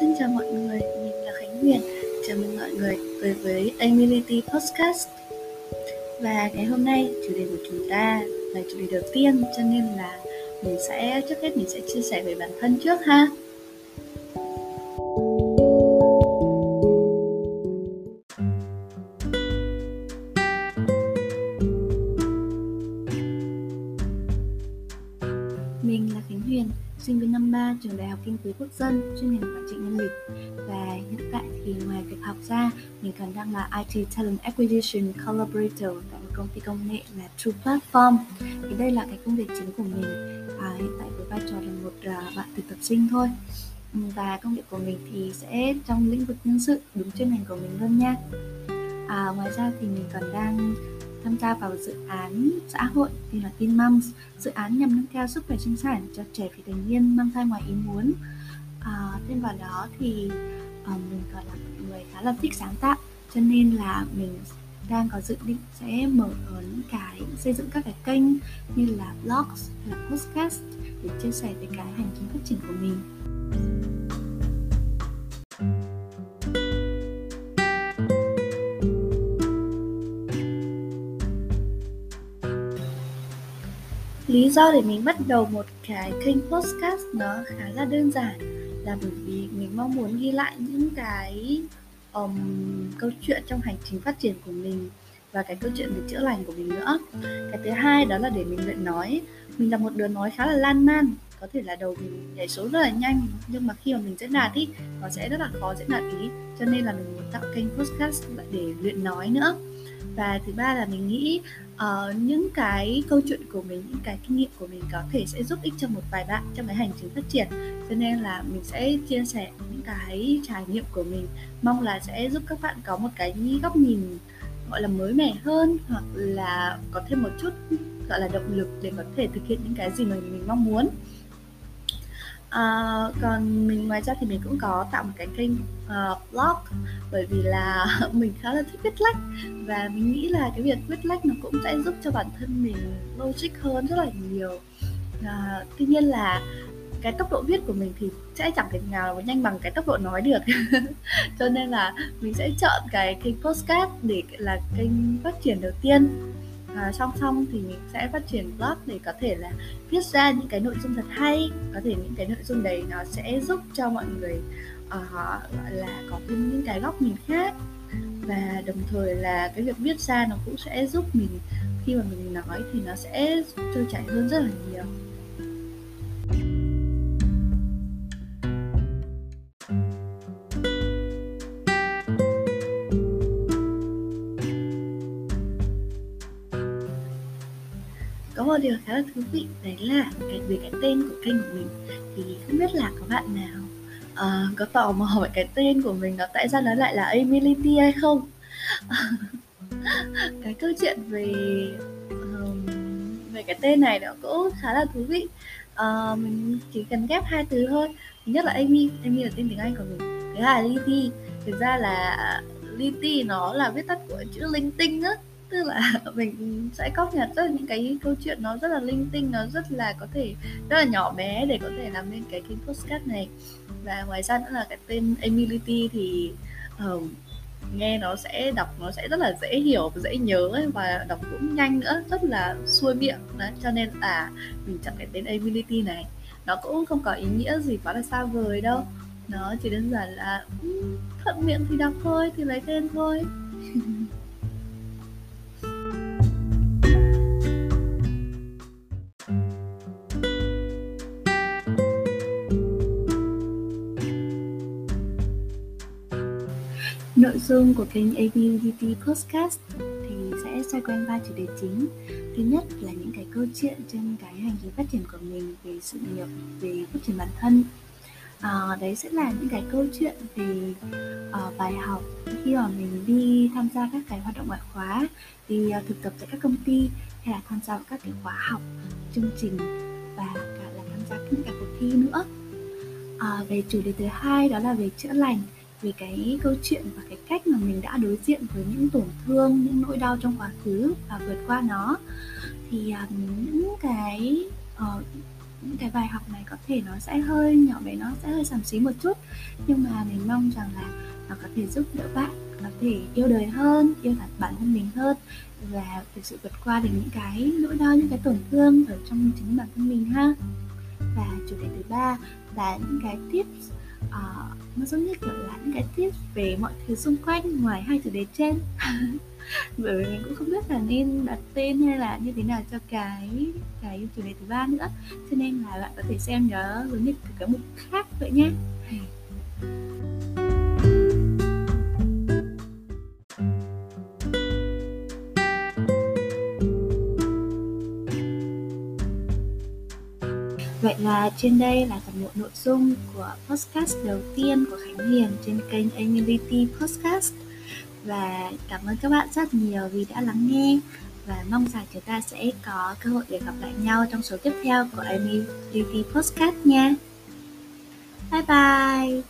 Xin chào mọi người, mình là Khánh Huyền Chào mừng mọi người tới với Emility Podcast. Và ngày hôm nay chủ đề của chúng ta là chủ đề đầu tiên Cho nên là mình sẽ, trước hết mình sẽ chia sẻ về bản thân trước ha. Trường Đại học Kinh tế Quốc dân, chuyên ngành quản trị nhân lực. Và hiện tại thì ngoài việc học ra, mình còn đang là IT Talent Acquisition Collaborator tại một công ty công nghệ là True Platform. Thì đây là cái công việc chính của mình. À, hiện tại với vai trò là một uh, bạn thực tập sinh thôi. Ừ, và công việc của mình thì sẽ trong lĩnh vực nhân sự, đúng chuyên ngành của mình luôn nha. À, ngoài ra thì mình còn đang tham gia vào dự án xã hội như là Teen Moms, dự án nhằm nâng cao sức khỏe sinh sản cho trẻ vị thành niên mang thai ngoài ý muốn. À, thêm vào đó thì à, mình còn là một người khá là thích sáng tạo, cho nên là mình đang có dự định sẽ mở những cái xây dựng các cái kênh như là blogs hay là podcast để chia sẻ về cái hành trình phát triển của mình lý do để mình bắt đầu một cái kênh podcast nó khá là đơn giản là bởi vì mình mong muốn ghi lại những cái um, câu chuyện trong hành trình phát triển của mình và cái câu chuyện về chữa lành của mình nữa. Cái thứ hai đó là để mình luyện nói. Mình là một đứa nói khá là lan man có thể là đầu mình nhảy số rất là nhanh nhưng mà khi mà mình diễn đạt ý nó sẽ rất là khó diễn đạt ý cho nên là mình muốn tạo kênh podcast để luyện nói nữa và thứ ba là mình nghĩ uh, những cái câu chuyện của mình những cái kinh nghiệm của mình có thể sẽ giúp ích cho một vài bạn trong cái hành trình phát triển. Cho nên là mình sẽ chia sẻ những cái trải nghiệm của mình mong là sẽ giúp các bạn có một cái góc nhìn gọi là mới mẻ hơn hoặc là có thêm một chút gọi là động lực để có thể thực hiện những cái gì mà mình mong muốn. À, còn mình ngoài ra thì mình cũng có tạo một cái kênh uh, blog bởi vì là mình khá là thích viết lách. Và mình nghĩ là cái việc viết lách nó cũng sẽ giúp cho bản thân mình logic hơn rất là nhiều. À, tuy nhiên là cái tốc độ viết của mình thì sẽ chẳng thể nào nhanh bằng cái tốc độ nói được. Cho nên là mình sẽ chọn cái kênh postcard để là kênh phát triển đầu tiên và song song thì mình sẽ phát triển blog để có thể là viết ra những cái nội dung thật hay có thể những cái nội dung đấy nó sẽ giúp cho mọi người uh, gọi là có thêm những cái góc nhìn khác. Và đồng thời là cái việc viết ra nó cũng sẽ giúp mình khi mà mình nói thì nó sẽ trôi chảy hơn rất là nhiều. Một điều khá là thú vị đấy là cái về cái tên của kênh của mình. Thì không biết là có bạn nào uh, có tò mò về cái tên của mình nó tại sao nó lại là Emility hay không? Cái câu chuyện về um, về cái tên này nó cũng khá là thú vị. Uh, mình chỉ cần ghép hai từ thôi. Thứ nhất là Amy Amy là tên tiếng Anh của mình thứ hai là Lily thực ra là Lily nó là viết tắt của chữ linh tinh á tức là mình sẽ cóp nhật rất là những cái câu chuyện nó rất là linh tinh nó rất là có thể rất là nhỏ bé để có thể làm nên cái kênh postcard này. Và ngoài ra nữa là cái tên Emility thì uh, nghe nó sẽ đọc nó sẽ rất là dễ hiểu và dễ nhớ ấy, và đọc cũng nhanh nữa rất là xuôi miệng. Đó. cho nên là mình chọn cái tên Emility này. Nó cũng không có ý nghĩa gì quá là xa vời đâu. Nó chỉ đơn giản là ừ, thuận miệng thì đọc thôi thì lấy tên thôi. Nội dung của kênh ABUDT Podcast thì sẽ xoay quanh ba chủ đề chính. Thứ nhất là những cái câu chuyện trên cái hành trình phát triển của mình về sự nghiệp, về phát triển bản thân. À, đấy sẽ là những cái câu chuyện về uh, bài học khi mà mình đi tham gia các cái hoạt động ngoại khóa, đi uh, thực tập tại các công ty hay là tham gia vào các cái khóa học, chương trình và cả là tham gia những cái cuộc thi nữa. À, về chủ đề thứ hai đó là về chữa lành về cái câu chuyện và cái cách mà mình đã đối diện với những tổn thương những nỗi đau trong quá khứ và vượt qua nó. Thì um, những cái uh, những cái bài học này có thể nó sẽ hơi nhỏ bé nó sẽ hơi xàm xí một chút nhưng mà mình mong rằng là nó có thể giúp đỡ bạn có thể yêu đời hơn yêu thật bản thân mình hơn và thực sự vượt qua được những cái nỗi đau những cái tổn thương ở trong chính bản thân mình ha. Và chủ đề thứ ba là những cái tips uh, nó giống như kiểu là những cái tips về mọi thứ xung quanh ngoài hai chủ đề trên. Bởi vì mình cũng không biết là nên đặt tên hay là như thế nào cho cái cái chủ đề thứ ba nữa. Cho nên là bạn có thể xem nó giống như cái mục khác vậy nhé. Vậy là trên đây là toàn bộ nội dung của podcast đầu tiên của Khánh Hiền trên kênh Amenity Podcast và cảm ơn các bạn rất nhiều vì đã lắng nghe và mong rằng chúng ta sẽ có cơ hội để gặp lại nhau trong số tiếp theo của Amenity Podcast nha. Bye bye.